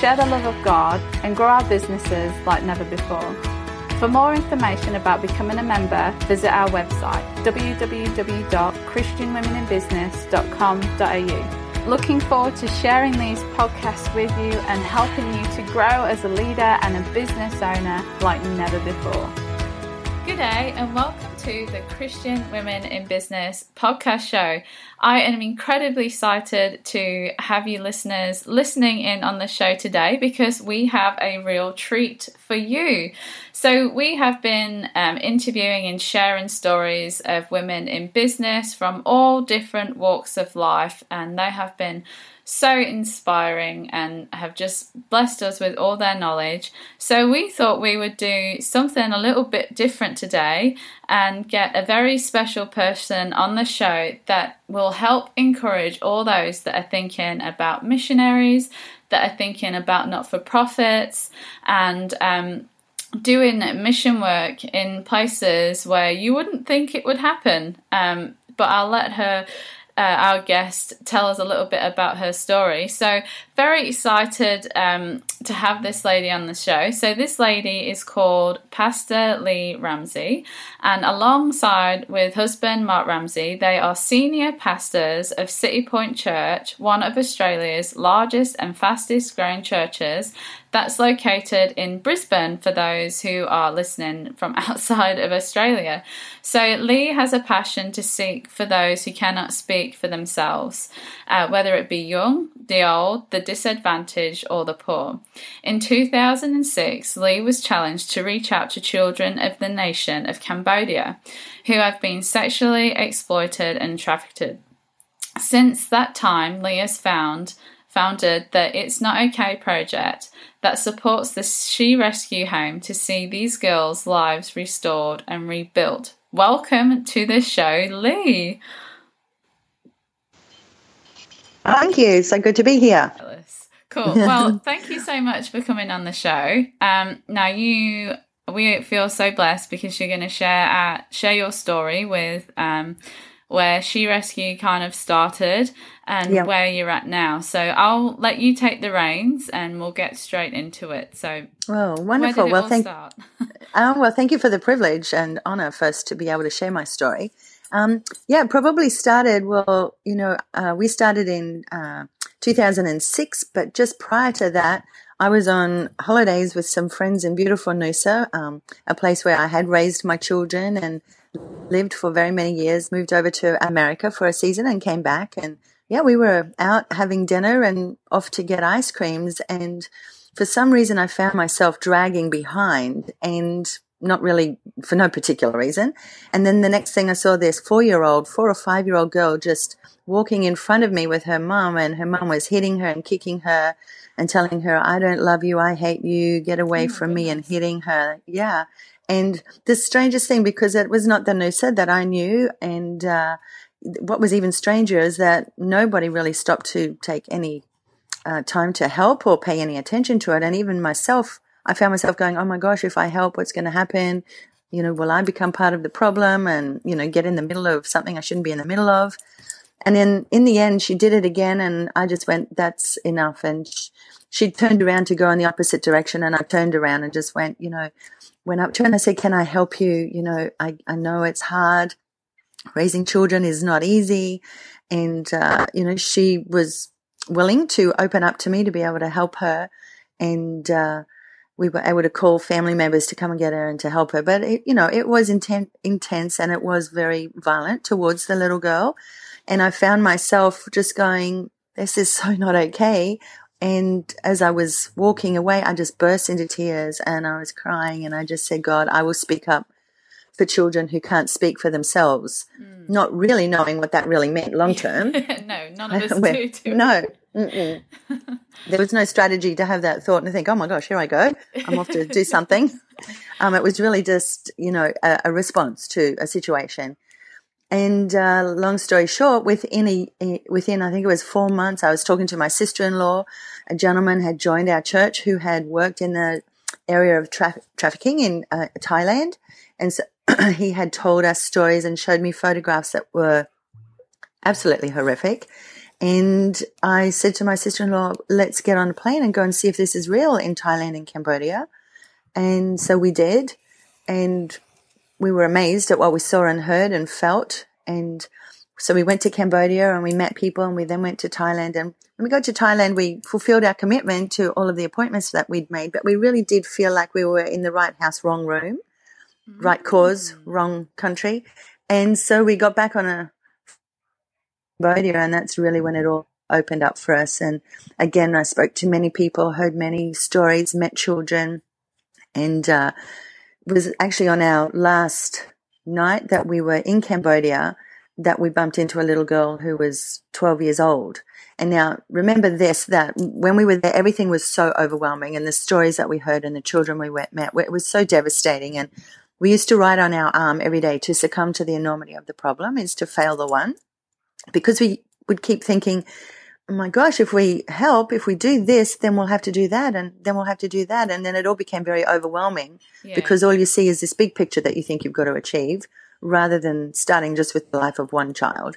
share the love of God, and grow our businesses like never before. For more information about becoming a member, visit our website www.christianwomeninbusiness.com.au. Looking forward to sharing these podcasts with you and helping you to grow as a leader and a business owner like never before. Good day and welcome to the Christian Women in Business podcast show. I am incredibly excited to have you listeners listening in on the show today because we have a real treat for you. So, we have been um, interviewing and sharing stories of women in business from all different walks of life, and they have been so inspiring and have just blessed us with all their knowledge. So we thought we would do something a little bit different today and get a very special person on the show that will help encourage all those that are thinking about missionaries, that are thinking about not for profits, and um, doing mission work in places where you wouldn't think it would happen. Um, but I'll let her uh, our guest tell us a little bit about her story. So, very excited um, to have this lady on the show. So, this lady is called Pastor Leigh Ramsey, and alongside with husband Mark Ramsey, they are senior pastors of Citipointe Church, one of Australia's largest and fastest growing churches that's located in Brisbane for those who are listening from outside of Australia. So, Leigh has a passion to seek for those who cannot speak for themselves, uh, whether it be young, the old, the disadvantaged, or the poor. In 2006, Leigh was challenged to reach out to children of the nation of Cambodia who have been sexually exploited and trafficked. Since that time, Leigh has found founded the It's Not Okay project that supports the She Rescue Home to see these girls' lives restored and rebuilt. Welcome to the show, Leigh. Thank you. So good to be here. Cool. Well, thank you so much for coming on the show. Um, now you, we feel so blessed because you're going to share uh, share your story with um, where She Rescue kind of started and yeah. where you're at now. So I'll let you take the reins and we'll get straight into it. So, oh, wonderful. well, thank um, well, thank you for the privilege and honor first to be able to share my story. Um, yeah, probably started. Well, you know, uh, we started in uh, 2006, but just prior to that, I was on holidays with some friends in beautiful Noosa, um, a place where I had raised my children and lived for very many years, moved over to America for a season and came back. And yeah, we were out having dinner and off to get ice creams. And for some reason, I found myself dragging behind and not really for no particular reason. And then the next thing I saw this four year old, four or five year old girl just walking in front of me with her mum and her mum was hitting her and kicking her and telling her, I don't love you. I hate you. Get away oh from goodness. me and hitting her. Yeah. And the strangest thing, because it was not the Noosa that I knew, and uh, what was even stranger is that nobody really stopped to take any uh, time to help or pay any attention to it. And even myself, I found myself going, "Oh my gosh, if I help, what's going to happen? You know, will I become part of the problem and you know get in the middle of something I shouldn't be in the middle of?" And then in the end, she did it again, and I just went, "That's enough." And she, she turned around to go in the opposite direction, and I turned around and just went, "You know." went up to her and I said, Can I help you? You know, I, I know it's hard. Raising children is not easy. And, uh, you know, she was willing to open up to me to be able to help her. And, uh, we were able to call family members to come and get her and to help her. But, it, you know, it was inten- intense and it was very violent towards the little girl. And I found myself just going, this is so not okay. And as I was walking away, I just burst into tears and I was crying and I just said, God, I will speak up for children who can't speak for themselves, mm. not really knowing what that really meant long term. no, none of us do. do no. there was no strategy to have that thought and think, oh my gosh, here I go. I'm off to do something. Um, it was really just, you know, a, a response to a situation. And uh, long story short, within a, within I think it was four months, I was talking to my sister-in-law. A gentleman had joined our church who had worked in the area of tra- trafficking in uh, Thailand, and so he had told us stories and showed me photographs that were absolutely horrific. And I said to my sister-in-law, "Let's get on a plane and go and see if this is real in Thailand and Cambodia." And so we did, and we were amazed at what we saw and heard and felt. And so we went to Cambodia and we met people and we then went to Thailand. And when we got to Thailand, we fulfilled our commitment to all of the appointments that we'd made, but we really did feel like we were in the right house, wrong room, mm-hmm. right cause, wrong country. And so we got back on a Cambodia and that's really when it all opened up for us. And again, I spoke to many people, heard many stories, met children and, uh, was actually on our last night that we were in Cambodia that we bumped into a little girl who was 12 years old. And now remember this, that when we were there, everything was so overwhelming and the stories that we heard and the children we met, it was so devastating. And we used to write on our arm every day to succumb to the enormity of the problem is to fail the one because we would keep thinking, oh my gosh, if we help, if we do this, then we'll have to do that and then we'll have to do that. And then it all became very overwhelming yeah. because all you see is this big picture that you think you've got to achieve rather than starting just with the life of one child.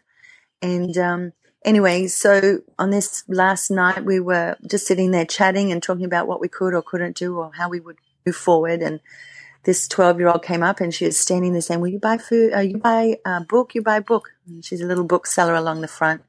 And, um, anyway, so on this last night, we were just sitting there chatting and talking about what we could or couldn't do or how we would move forward. And this 12 year old came up and she was standing there saying, will you buy food? Uh, you buy a book? You buy a book. And she's a little bookseller along the front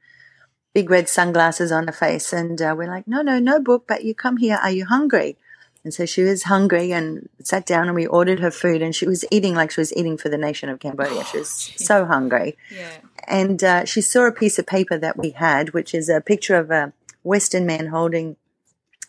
big red sunglasses on her face. And uh, we're like, no, no, no book, but you come here. Are you hungry? And so she was hungry and sat down and we ordered her food and she was eating like she was eating for the nation of Cambodia. She was so hungry. Yeah. And uh, she saw a piece of paper that we had, which is a picture of a Western man holding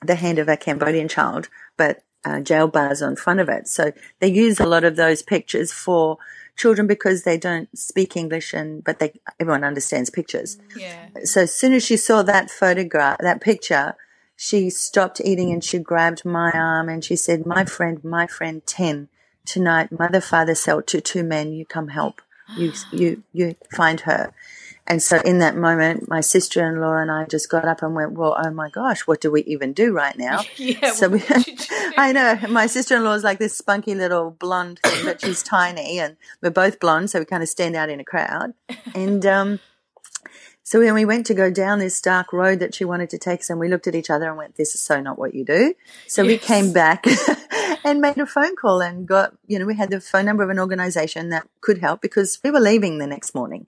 the hand of a Cambodian child, but uh, jail bars on front of it. So they use a lot of those pictures for children because they don't speak English and but they everyone understands pictures. Yeah. So as soon as she saw that photograph, that picture, she stopped eating and she grabbed my arm and she said, "My friend, my friend, ten tonight. Mother, father sell to two men. You come help. You you you find her." And so in that moment, my sister-in-law and I just got up and went, well, oh my gosh, what do we even do right now? yeah, so we, I know my sister-in-law is like this spunky little blonde thing, but she's tiny and we're both blonde. So we kind of stand out in a crowd. And, um, so when we went to go down this dark road that she wanted to take us and we looked at each other and went, this is so not what you do. So yes. we came back and made a phone call and got, you know, we had the phone number of an organization that could help because we were leaving the next morning.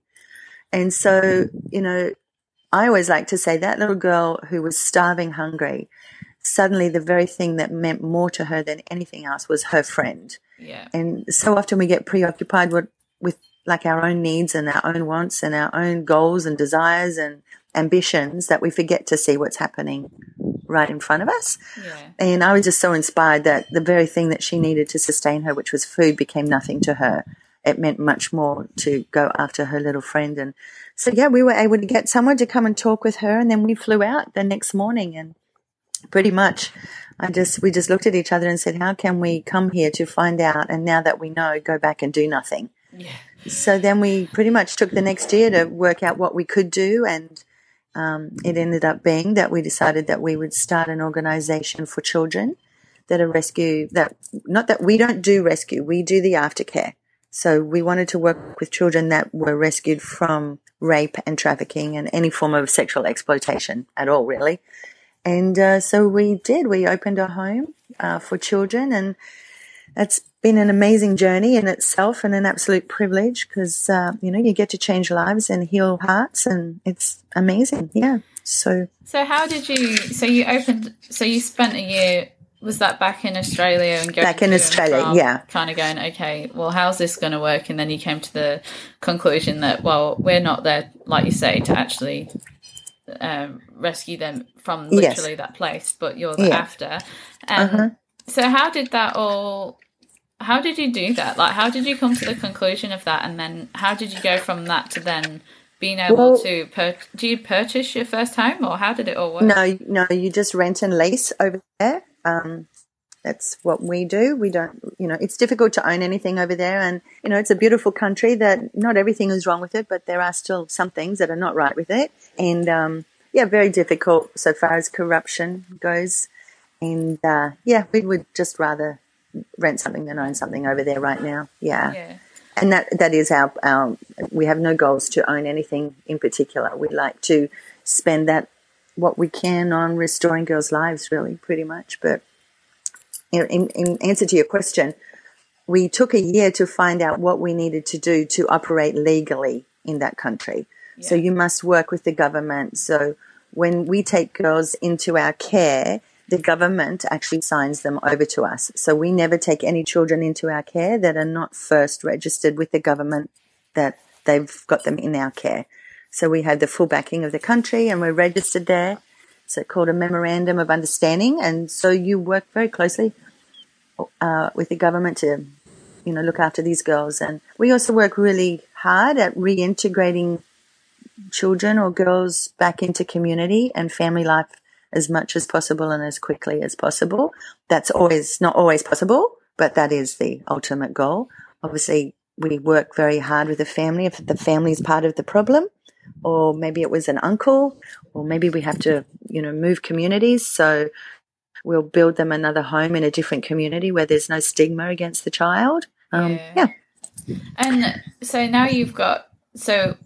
And so, you know, I always like to say that little girl who was starving hungry, suddenly the very thing that meant more to her than anything else was her friend. Yeah. And so often we get preoccupied with, with like our own needs and our own wants and our own goals and desires and ambitions that we forget to see what's happening right in front of us. Yeah. And I was just so inspired that the very thing that she needed to sustain her, which was food, became nothing to her it meant much more to go after her little friend. And so, yeah, we were able to get someone to come and talk with her. And then we flew out the next morning and pretty much I just, we just looked at each other and said, how can we come here to find out? And now that we know, go back and do nothing. Yeah. So then we pretty much took the next year to work out what we could do. And um, it ended up being that we decided that we would start an organization for children that are rescue that not that we don't do rescue, we do the aftercare. So we wanted to work with children that were rescued from rape and trafficking and any form of sexual exploitation at all, really. And uh, so we did. We opened a home uh, for children, and it's been an amazing journey in itself and an absolute privilege because uh, you know you get to change lives and heal hearts, and it's amazing. Yeah. So. So how did you? So you opened. So you spent a year was that back in Australia and back in Australia, yeah, kind of going, okay, well, how's this going to work? And then you came to the conclusion that, well, we're not there, like you say, to actually um, rescue them from literally yes. that place, but you're the yeah. after. And uh-huh. so, how did that all how did you do that? Like, how did you come to the conclusion of that, and then how did you go from that to then being able well, to per- do you purchase your first home, or how did it all work? No, no, you just rent and lease over there. Um, that's what we do. We don't, you know, it's difficult to own anything over there, and you know, it's a beautiful country that not everything is wrong with it, but there are still some things that are not right with it, and um, yeah, very difficult so far as corruption goes. And uh, yeah, we would just rather rent something than own something over there right now. Yeah. yeah. And that that is our, our we have no goals to own anything in particular. We like to spend that what we can on restoring girls' lives, really, pretty much. But in, in answer to your question, we took a year to find out what we needed to do to operate legally in that country. Yeah. So you must work with the government. So when we take girls into our care, the government actually signs them over to us. So we never take any children into our care that are not first registered with the government that they've got them in our care. So we have the full backing of the country and we're registered there. So called a memorandum of understanding. And so you work very closely uh, with the government to, you know, look after these girls. And we also work really hard at reintegrating children or girls back into community and family life as much as possible and as quickly as possible. That's always not always possible, but that is the ultimate goal. Obviously, we work very hard with the family if the family is part of the problem, or maybe it was an uncle, or maybe we have to, you know, move communities. So we'll build them another home in a different community where there's no stigma against the child. Um, yeah. yeah. And so now you've got, so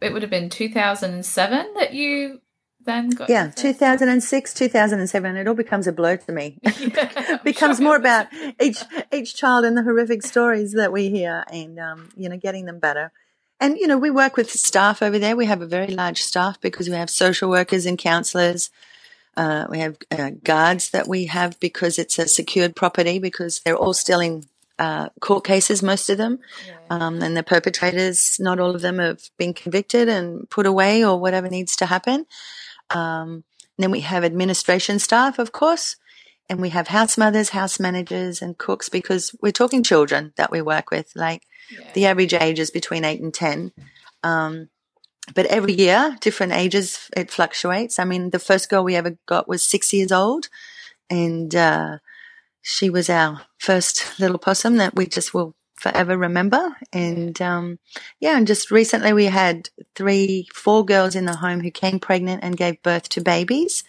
it would have been 2007 that you then got yeah 2006 2007 it all becomes a blur to me yeah, becomes sure more about each each child and the horrific stories that we hear and um, you know getting them better and you know we work with staff over there we have a very large staff because we have social workers and counselors uh, we have uh, guards that we have because it's a secured property because they're all still in uh, court cases, most of them, yeah. um, and the perpetrators, not all of them have been convicted and put away or whatever needs to happen. Um, then we have administration staff, of course, and we have house mothers, house managers, and cooks because we're talking children that we work with. Like yeah. the average age is between eight and 10. Um, but every year, different ages, it fluctuates. I mean, the first girl we ever got was six years old, and uh, she was our first little possum that we just will forever remember. And um, yeah, and just recently we had three, four girls in the home who came pregnant and gave birth to babies.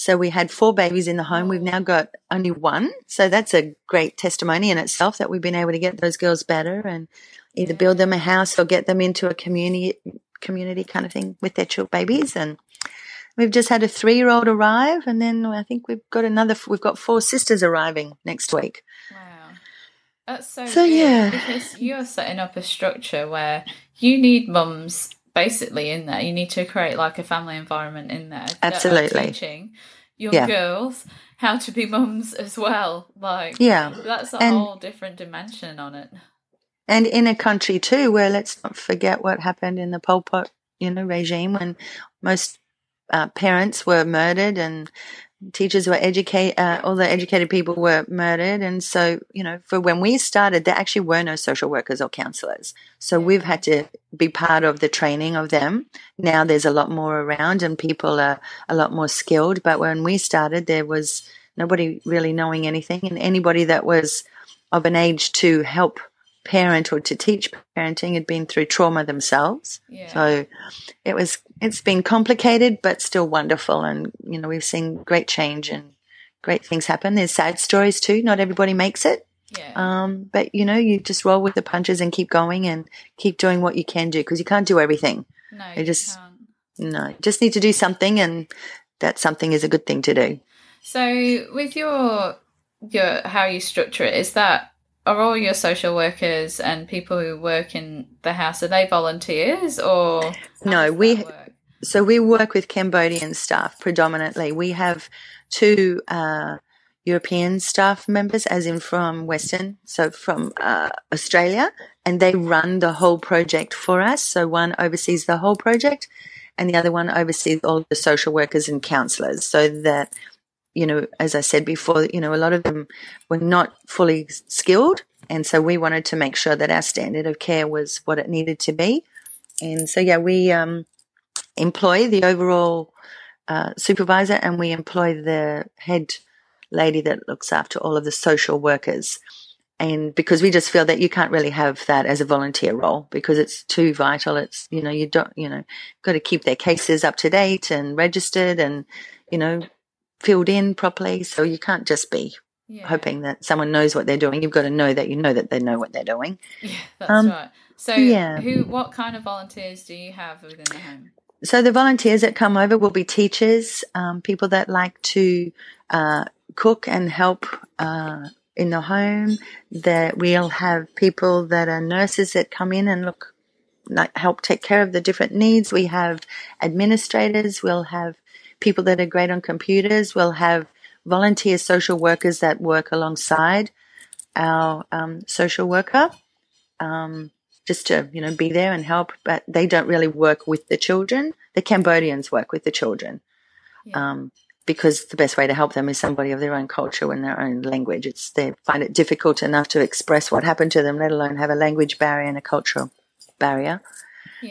So we had four babies in the home. We've now got only one. So that's a great testimony in itself that we've been able to get those girls better and either build them a house or get them into a community community kind of thing with their child babies. And we've just had a three year old arrive, and then I think we've got another. We've got four sisters arriving next week. Wow. That's so, so yeah. Because you're setting up a structure where you need mums basically in there. You need to create like a family environment in there. Absolutely. Teaching your yeah. girls how to be mums as well. Like yeah, that's a and, whole different dimension on it. And in a country too, where let's not forget what happened in the Pol Pot, you know, regime when most uh, parents were murdered and teachers were educate, uh, all the educated people were murdered. And so, you know, for when we started, there actually were no social workers or counselors. So we've had to be part of the training of them. Now there's a lot more around and people are a lot more skilled. But when we started, there was nobody really knowing anything and anybody that was of an age to help parent or to teach parenting had been through trauma themselves. Yeah. So it was it's been complicated but still wonderful and you know we've seen great change and great things happen. There's sad stories too. Not everybody makes it. Yeah. Um, but you know, you just roll with the punches and keep going and keep doing what you can do because you can't do everything. No, you, just can't. no, you just need to do something, and that something is a good thing to do. So, with your your how you structure it, is that are all your social workers and people who work in the house are they volunteers or no we so we work with cambodian staff predominantly. We have two uh, european staff members as in from western so from uh, australia and they run the whole project for us. So one oversees the whole project and the other one oversees all the social workers and counselors so that you know, as I said before, you know, a lot of them were not fully skilled and so we wanted to make sure that our standard of care was what it needed to be. And so, yeah, we um, employ the overall uh, supervisor and we employ the head lady that looks after all of the social workers. And because we just feel that you can't really have that as a volunteer role because it's too vital. It's, you know, you don't, you know, got to keep their cases up to date and registered and, you know, filled in properly. So you can't just be yeah. hoping that someone knows what they're doing. You've got to know that you know that they know what they're doing. Yeah, that's um, right. So, yeah. who, what kind of volunteers do you have within the home? So the volunteers that come over will be teachers, um, people that like to uh, cook and help uh, in the home. That we'll have people that are nurses that come in and look, like, help take care of the different needs. We have administrators. We'll have people that are great on computers. We'll have volunteer social workers that work alongside our um, social worker. Um, just to you know be there and help but they don't really work with the children the cambodians work with the children yeah. um, because the best way to help them is somebody of their own culture and their own language it's they find it difficult enough to express what happened to them let alone have a language barrier and a cultural barrier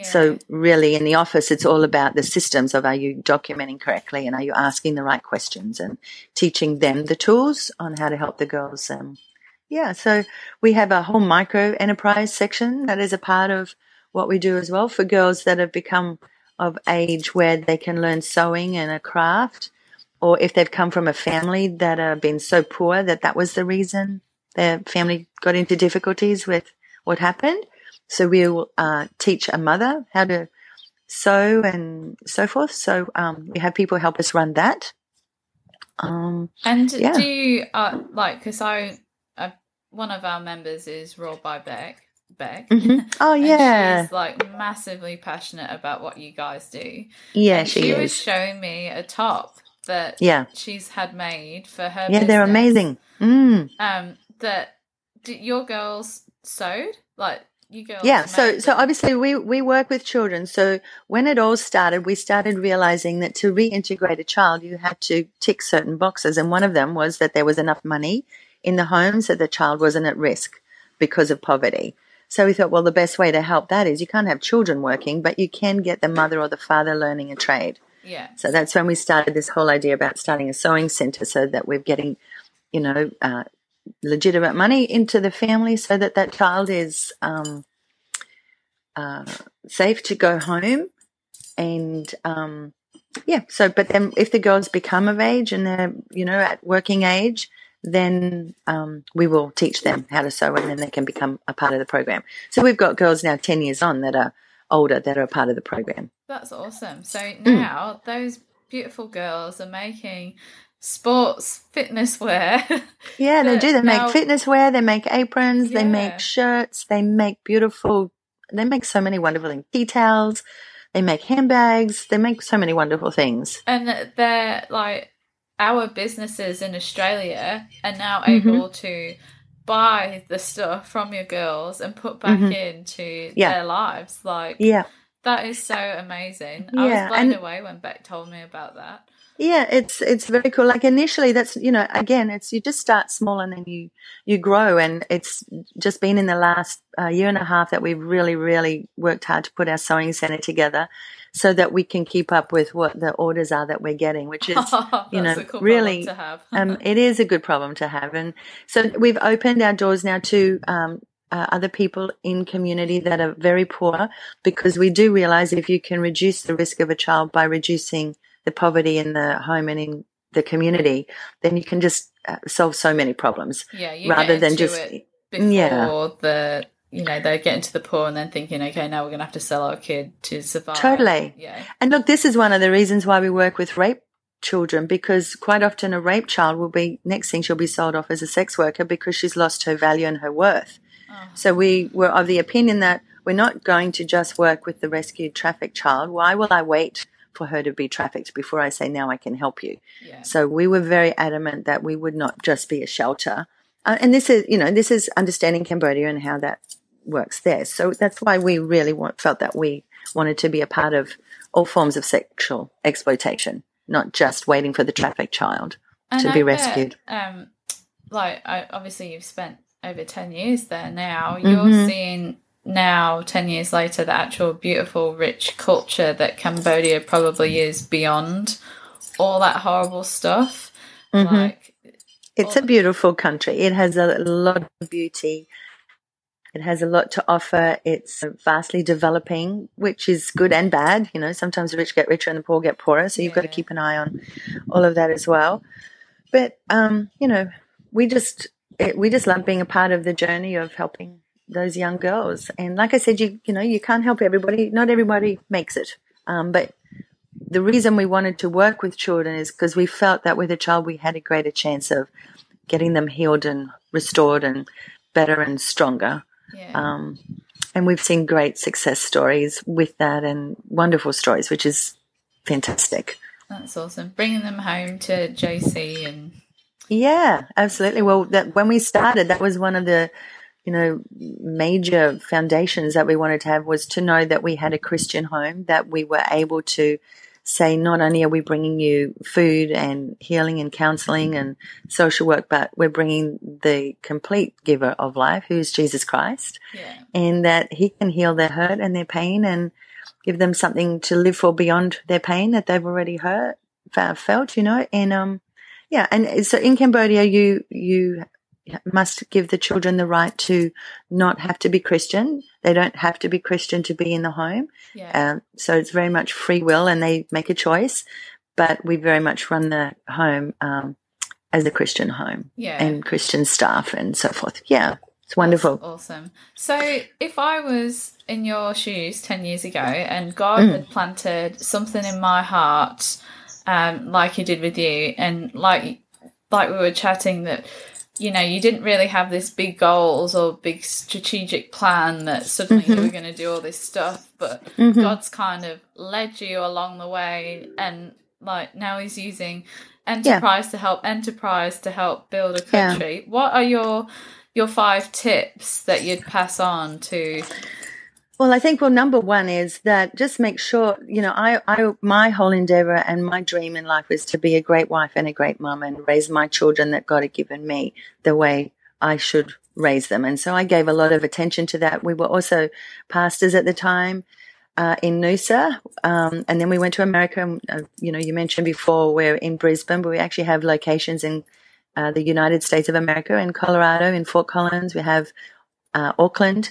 So really in the office, it's all about the systems of are you documenting correctly and are you asking the right questions and teaching them the tools on how to help the girls um, yeah, so we have a whole micro enterprise section that is a part of what we do as well for girls that have become of age where they can learn sewing and a craft, or if they've come from a family that have been so poor that that was the reason their family got into difficulties with what happened. So we'll uh, teach a mother how to sew and so forth. So um, we have people help us run that. Um, and yeah. do you uh, like because I one of our members is Raw by Beck. Beck. Mm-hmm. Oh yeah, she's like massively passionate about what you guys do. Yeah, she, she was showing me a top that yeah she's had made for her. Yeah, business, they're amazing. Mm. Um, that your girls sewed like you girls. Yeah, so so obviously we we work with children. So when it all started, we started realizing that to reintegrate a child, you had to tick certain boxes, and one of them was that there was enough money in the homes that the child wasn't at risk because of poverty. So we thought, well, the best way to help that is you can't have children working, but you can get the mother or the father learning a trade. Yeah. So that's when we started this whole idea about starting a sewing center so that we're getting, you know, uh, legitimate money into the family so that that child is um, uh, safe to go home. And um, yeah, so, but then if the girls become of age and they're, you know, at working age, then um, we will teach them how to sew and then they can become a part of the program. So we've got girls now 10 years on that are older that are a part of the program. That's awesome. So mm. now mm. those beautiful girls are making sports fitness wear. yeah, they do. They now, make fitness wear, they make aprons, yeah. they make shirts, they make beautiful, they make so many wonderful things. Towels, they make handbags, they make so many wonderful things. And they're like our businesses in Australia are now mm-hmm. able to buy the stuff from your girls and put back mm-hmm. into yeah. their lives. Like, yeah, that is so amazing. Yeah, I was blown and, away when Beck told me about that. Yeah, it's it's very cool. Like initially, that's you know, again, it's you just start small and then you you grow, and it's just been in the last uh, year and a half that we've really really worked hard to put our sewing center together, so that we can keep up with what the orders are that we're getting, which is you know cool really um, it is a good problem to have, and so we've opened our doors now to um, uh, other people in community that are very poor because we do realize if you can reduce the risk of a child by reducing the poverty in the home and in the community, then you can just uh, solve so many problems. Yeah, rather than just before yeah. the you know they're getting to the poor and then thinking, okay, now we're going to have to sell our kid to survive. Totally. Yeah. And look, this is one of the reasons why we work with rape children because quite often a rape child will be next thing she'll be sold off as a sex worker because she's lost her value and her worth. Oh. So we were of the opinion that we're not going to just work with the rescued trafficked child. Why will I wait for her to be trafficked before I say, now I can help you. Yeah. So we were very adamant that we would not just be a shelter. Uh, and this is, you know, this is understanding Cambodia and how that works there. So that's why we really want, felt that we wanted to be a part of all forms of sexual exploitation, not just waiting for the trafficked child and to I be rescued. um, like, I, obviously, you've spent over 10 years there now. You're mm-hmm. seeing now 10 years later the actual beautiful rich culture that Cambodia probably is beyond all that horrible stuff. Mm-hmm. Like it's a beautiful country. It has a lot of beauty. It has a lot to offer. It's vastly developing, which is good and bad. You know, sometimes the rich get richer and the poor get poorer. So you've yeah. got to keep an eye on all of that as well. But, um, you know, we just, it, we just love being a part of the journey of helping those young girls. And like I said, you, you know, you can't help everybody. Not everybody makes it. Um, but the reason we wanted to work with children is because we felt that with a child, we had a greater chance of getting them healed and restored and better and stronger. Yeah. Um, and we've seen great success stories with that and wonderful stories, which is fantastic. That's awesome. Bringing them home to JC and yeah, absolutely. Well, that when we started, that was one of the you know major foundations that we wanted to have was to know that we had a Christian home that we were able to say not only are we bringing you food and healing and counseling and social work, but we're bringing the complete giver of life, who is Jesus Christ, yeah. and that He can heal their hurt and their pain and give them something to live for beyond their pain that they've already hurt felt, you know, and um, yeah, and so in Cambodia, you you must give the children the right to not have to be Christian. They don't have to be Christian to be in the home. Yeah. Um, so it's very much free will and they make a choice. But we very much run the home um, as a Christian home yeah. and Christian staff and so forth. Yeah. It's wonderful. That's awesome. So if I was in your shoes 10 years ago and God mm. had planted something in my heart, um, like he did with you, and like like we were chatting that you know, you didn't really have this big goals or big strategic plan that suddenly mm-hmm. you were going to do all this stuff, but mm-hmm. God's kind of led you along the way, and like now He's using enterprise yeah. to help enterprise to help build a country. Yeah. What are your your five tips that you'd pass on to well, I think, well, number one is that just make sure, you know, I, I, my whole endeavor and my dream in life is to be a great wife and a great mom and raise my children that God had given me the way I should raise them. And so I gave a lot of attention to that. We were also pastors at the time. Uh, in Noosa, um, and then we went to America. And, uh, you know, you mentioned before we're in Brisbane, but we actually have locations in uh, the United States of America, in Colorado, in Fort Collins. We have uh, Auckland,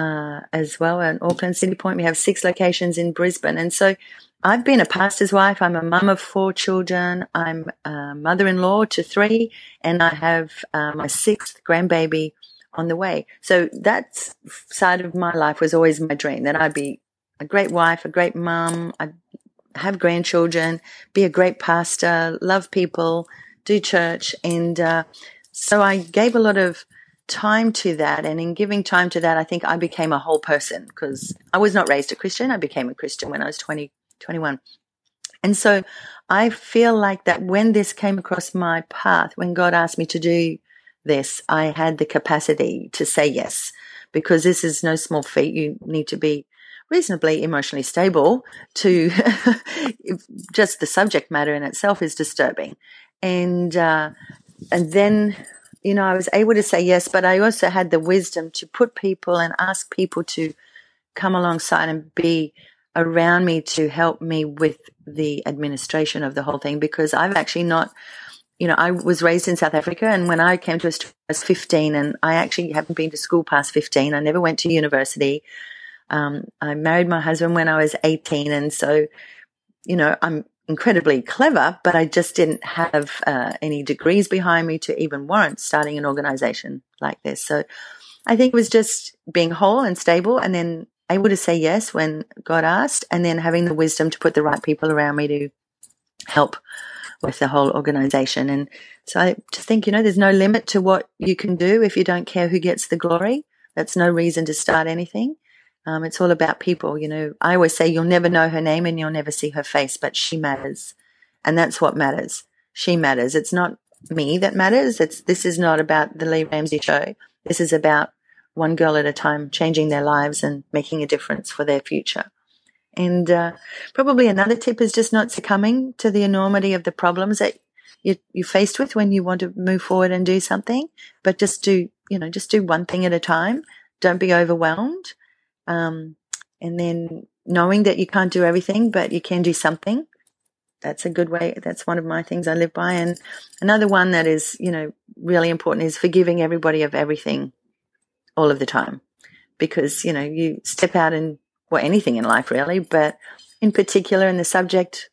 uh, as well. In Auckland Citipointe, we have six locations in Brisbane. And so I've been a pastor's wife. I'm a mum of four children. I'm a mother-in-law to three, and I have uh, my sixth grandbaby on the way. So that side of my life was always my dream that I'd be a great wife, a great mum, I'd have grandchildren, be a great pastor, love people, do church. And uh, so I gave a lot of time to that and in giving time to that i think i became a whole person because i was not raised a christian i became a christian when i was 20 21 and so i feel like that when this came across my path when god asked me to do this i had the capacity to say yes because this is no small feat. You need to be reasonably emotionally stable to just the subject matter in itself is disturbing. And uh, and then you know, I was able to say yes, but I also had the wisdom to put people and ask people to come alongside and be around me to help me with the administration of the whole thing because I've actually not, you know, I was raised in South Africa and when I came to Australia, I was 15 and I actually haven't been to school past 15. I never went to university. Um, I married my husband when I was 18 and so, you know, I'm incredibly clever, but I just didn't have uh, any degrees behind me to even warrant starting an organization like this. So I think it was just being whole and stable and then able to say yes when God asked and then having the wisdom to put the right people around me to help with the whole organization. And so I just think, you know, there's no limit to what you can do if you don't care who gets the glory. That's no reason to start anything. Um, it's all about people. You know, I always say you'll never know her name and you'll never see her face, but she matters. And that's what matters. She matters. It's not me that matters. It's, this is not about the Leigh Ramsey show. This is about one girl at a time changing their lives and making a difference for their future. And uh, probably another tip is just not succumbing to the enormity of the problems that you, you're faced with when you want to move forward and do something, but just do, you know, just do one thing at a time. Don't be overwhelmed. Um, and then knowing that you can't do everything, but you can do something. That's a good way. That's one of my things I live by. And another one that is, you know, really important is forgiving everybody of everything all of the time. Because, you know, you step out and, well, anything in life really, but in particular in the subject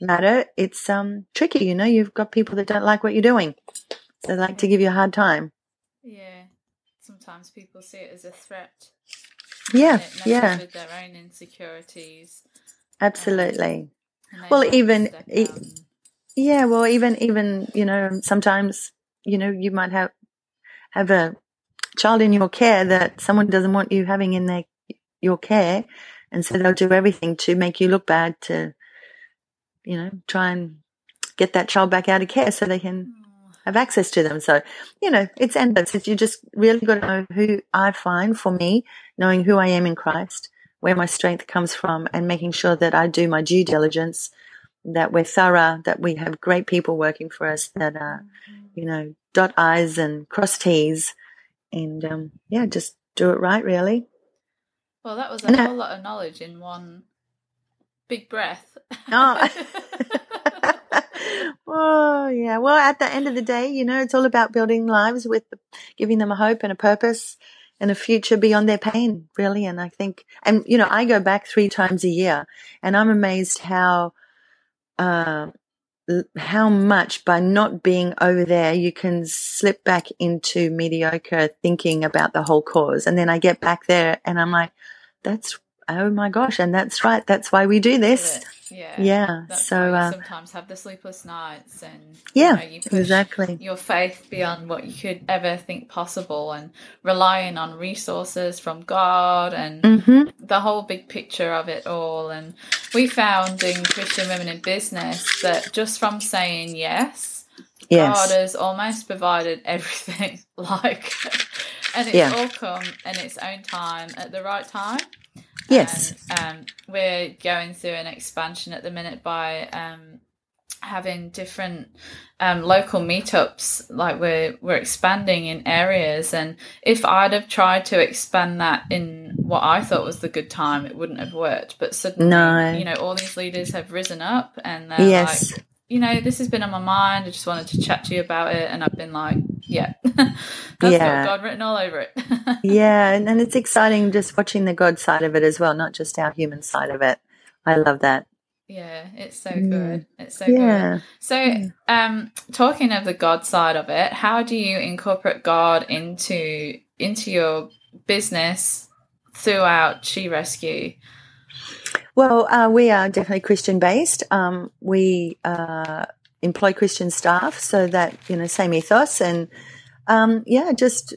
matter, it's, um, tricky. You know, you've got people that don't like what you're doing. They like to give you a hard time. Yeah. Sometimes people see it as a threat. Yeah. Yeah. With their own insecurities. Absolutely. Um, well, even, yeah, well, even, even, you know, sometimes, you know, you might have, have a child in your care that someone doesn't want you having in their, your care. And so they'll do everything to make you look bad to, you know, try and get that child back out of care so they can have access to them. So, you know, it's endless. It's, you just really got to know who I find for me, knowing who I am in Christ, where my strength comes from, and making sure that I do my due diligence, that we're thorough, that we have great people working for us that are, you know, dot I's and cross T's, and um, yeah, just do it right, really. Well, that was a and whole I, lot of knowledge in one big breath. Oh. oh, yeah. Well, at the end of the day, you know, it's all about building lives with giving them a hope and a purpose and a future beyond their pain, really. And I think, and you know, I go back three times a year and I'm amazed how, uh, how much by not being over there you can slip back into mediocre thinking about the whole cause. And then I get back there and I'm like, that's oh my gosh, and that's right. That's why we do this. Yeah. Yeah. That's so uh, sometimes have the sleepless nights and yeah, you, know, you exactly. Your faith beyond what you could ever think possible, and relying on resources from God and mm-hmm. the whole big picture of it all. And we found in Christian Women in Business that just from saying yes, yes. God has almost provided everything. like, and it's yeah. all come in its own time at the right time. Yes. And, um, we're going through an expansion at the minute by um, having different um, local meetups. Like we're we're expanding in areas, and if I'd have tried to expand that in what I thought was the good time, it wouldn't have worked. But suddenly, no. you know, all these leaders have risen up, and they're yes. like, you know, this has been on my mind. I just wanted to chat to you about it, and I've been like, yeah, that's yeah. God written all over it. yeah, and, and it's exciting just watching the God side of it as well, not just our human side of it. I love that. Yeah, it's so good. It's so yeah. good. So, um, talking of the God side of it, how do you incorporate God into into your business throughout She Rescue? Well, uh, we are definitely Christian based. Um, we uh, employ Christian staff, so that you know, same ethos, and um, yeah, just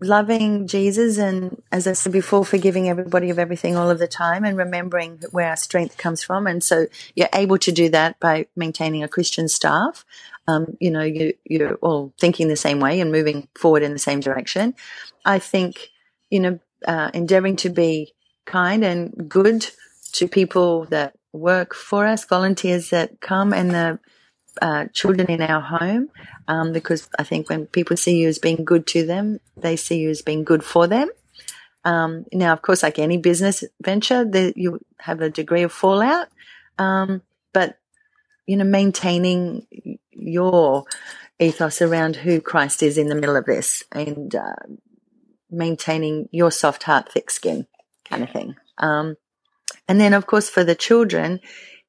loving Jesus, and as I said before, forgiving everybody of everything all of the time, and remembering where our strength comes from. And so you're able to do that by maintaining a Christian staff. Um, you know, you, you're all thinking the same way and moving forward in the same direction. I think, you know, uh, endeavoring to be kind and good to people that work for us, volunteers that come, and the uh, children in our home. Um, because I think when people see you as being good to them, they see you as being good for them. Um, now, of course, like any business venture, that you have a degree of fallout, um, but you know, maintaining your ethos around who Christ is in the middle of this, and uh, maintaining your soft heart, thick skin, kind of thing. Um, and then, of course, for the children,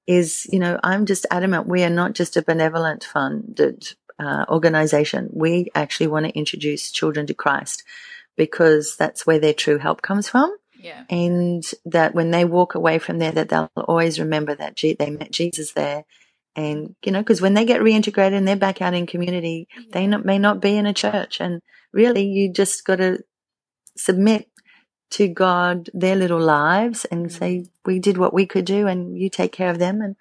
is you know I'm just adamant we are not just a benevolent funded uh, organization. We actually want to introduce children to Christ because that's where their true help comes from. Yeah. And that when they walk away from there, that they'll always remember that G- they met Jesus there. And, you know, because when they get reintegrated and they're back out in community, yeah. they not, may not be in a church. And really, you just got to submit to God their little lives and mm-hmm. say, we did what we could do and you take care of them. And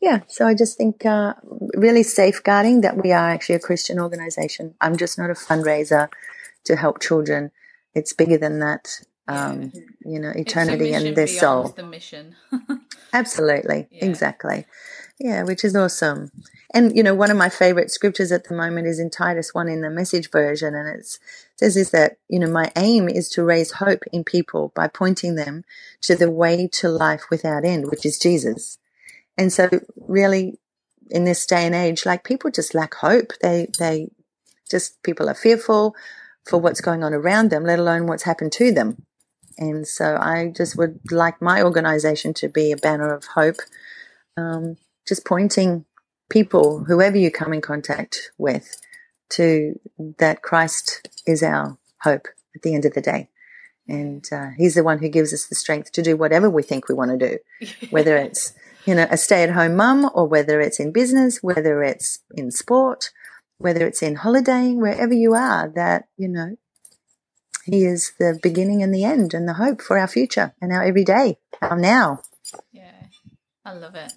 yeah, so I just think uh, really safeguarding that we are actually a Christian organization. I'm just not a fundraiser to help children. It's bigger than that. Um, yeah. You know, eternity and their soul. The mission. Absolutely, yeah. exactly. Yeah, which is awesome. And you know, one of my favorite scriptures at the moment is in Titus one in the message version, and it says is that you know my aim is to raise hope in people by pointing them to the way to life without end, which is Jesus. And so, really, in this day and age, like people just lack hope. They they just people are fearful for what's going on around them, let alone what's happened to them. And so, I just would like my organization to be a banner of hope. Um, just pointing people, whoever you come in contact with, to that Christ is our hope at the end of the day. And uh, He's the one who gives us the strength to do whatever we think we want to do, whether it's you know a stay-at-home mum or whether it's in business, whether it's in sport, whether it's in holidaying, wherever you are. That you know He is the beginning and the end and the hope for our future and our everyday, our now. Yeah, I love it.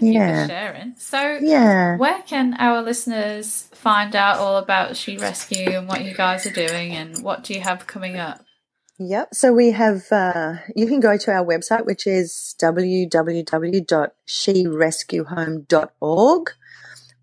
Thank yeah. you for sharing. So, yeah. where can our listeners find out all about She Rescue and what you guys are doing and what do you have coming up? Yep. So we have, uh, you can go to our website, which is www.sherescuehome.org,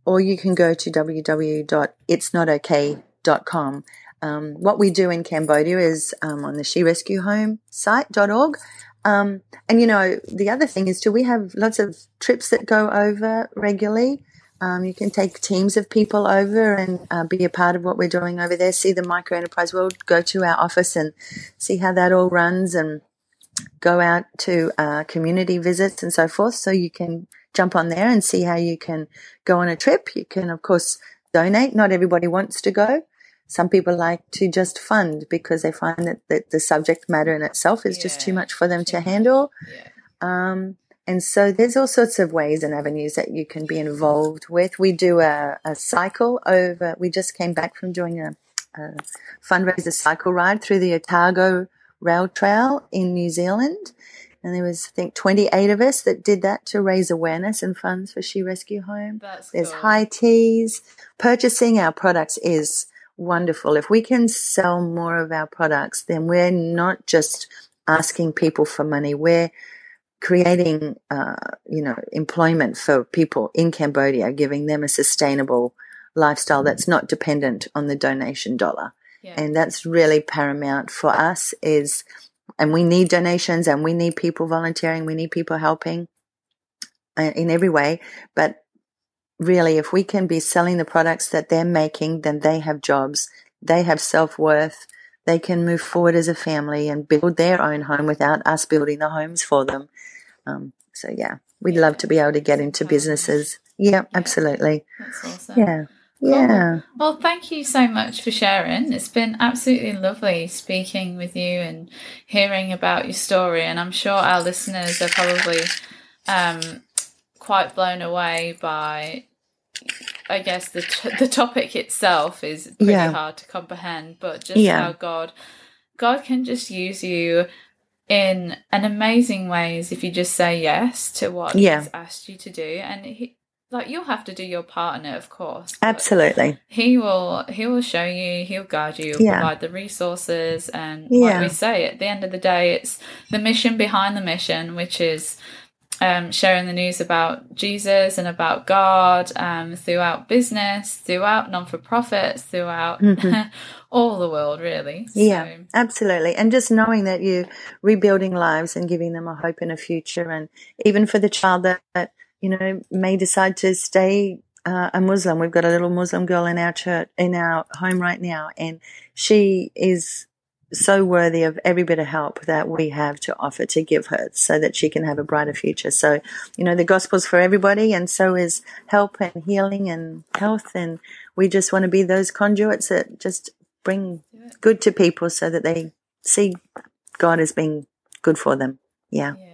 or you can go to www.itsnotokay.com. Um, what we do in Cambodia is um, on the She Rescue Home site.org. Um, and you know, the other thing is too, we have lots of trips that go over regularly. Um, you can take teams of people over and uh, be a part of what we're doing over there. See the micro enterprise world. Go to our office and see how that all runs, and go out to uh, community visits and so forth. So you can jump on there and see how you can go on a trip. You can, of course, donate. Not everybody wants to go, some people like to just fund because they find that, that the subject matter in itself is yeah, just too much for them to handle. Yeah. Um, and so there's all sorts of ways and avenues that you can be involved with. We do a, a cycle over, we just came back from doing a, a fundraiser cycle ride through the Otago Rail Trail in New Zealand. And there was, I think, 28 of us that did that to raise awareness and funds for She Rescue Home. That's There's cool. high teas. Purchasing our products is wonderful. If we can sell more of our products, then we're not just asking people for money. We're creating, uh, you know, employment for people in Cambodia, giving them a sustainable lifestyle that's not dependent on the donation dollar. Yeah. And that's really paramount for us is, and we need donations and we need people volunteering. We need people helping uh, in every way. But really, if we can be selling the products that they're making, then they have jobs, they have self worth, they can move forward as a family and build their own home without us building the homes for them. Um, so yeah, we'd yeah. love to be able to get into businesses. Yeah, yeah. absolutely. That's awesome. Yeah. Yeah. Well, thank you so much for sharing. It's been absolutely lovely speaking with you and hearing about your story. And I'm sure our listeners are probably um, quite blown away by I guess the t- the topic itself is pretty yeah. hard to comprehend, but just yeah. how God God can just use you in an amazing ways if you just say yes to what yeah. He's asked you to do, and he, like you'll have to do your part in it, of course. Absolutely, he will. He will show you. He'll guide you. He'll yeah. provide the resources, and like we say, at the end of the day, it's the mission behind the mission, which is um, sharing the news about Jesus and about God um, throughout business, throughout non for profits, throughout mm-hmm. all the world, really. So. Yeah, absolutely. And just knowing that you're rebuilding lives and giving them a hope and a future. And even for the child that, that you know, may decide to stay uh, a Muslim. We've got a little Muslim girl in our church, in our home right now, and she is so worthy of every bit of help that we have to offer to give her so that she can have a brighter future. So, you know, the gospel's for everybody and so is help and healing and health. And we just want to be those conduits that just bring good to people so that they see God as being good for them. Yeah. Yeah.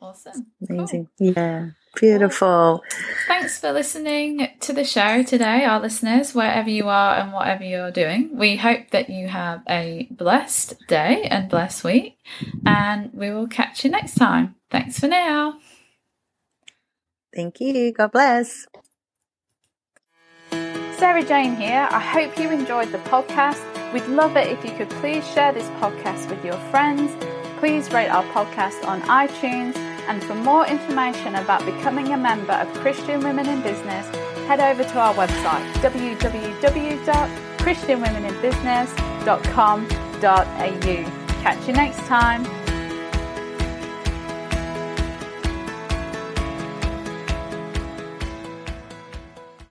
Awesome. Amazing. Cool. Yeah. Beautiful. Thanks for listening to the show today, our listeners, wherever you are and whatever you're doing. We hope that you have a blessed day and blessed week, and we will catch you next time. Thanks for now. Thank you. God bless. Sarah Jane here. I hope you enjoyed the podcast. We'd love it if you could please share this podcast with your friends. Please rate our podcast on iTunes And for more information about becoming a member of Christian Women in Business, head over to our website www.christianwomeninbusiness.com.au. Catch you next time.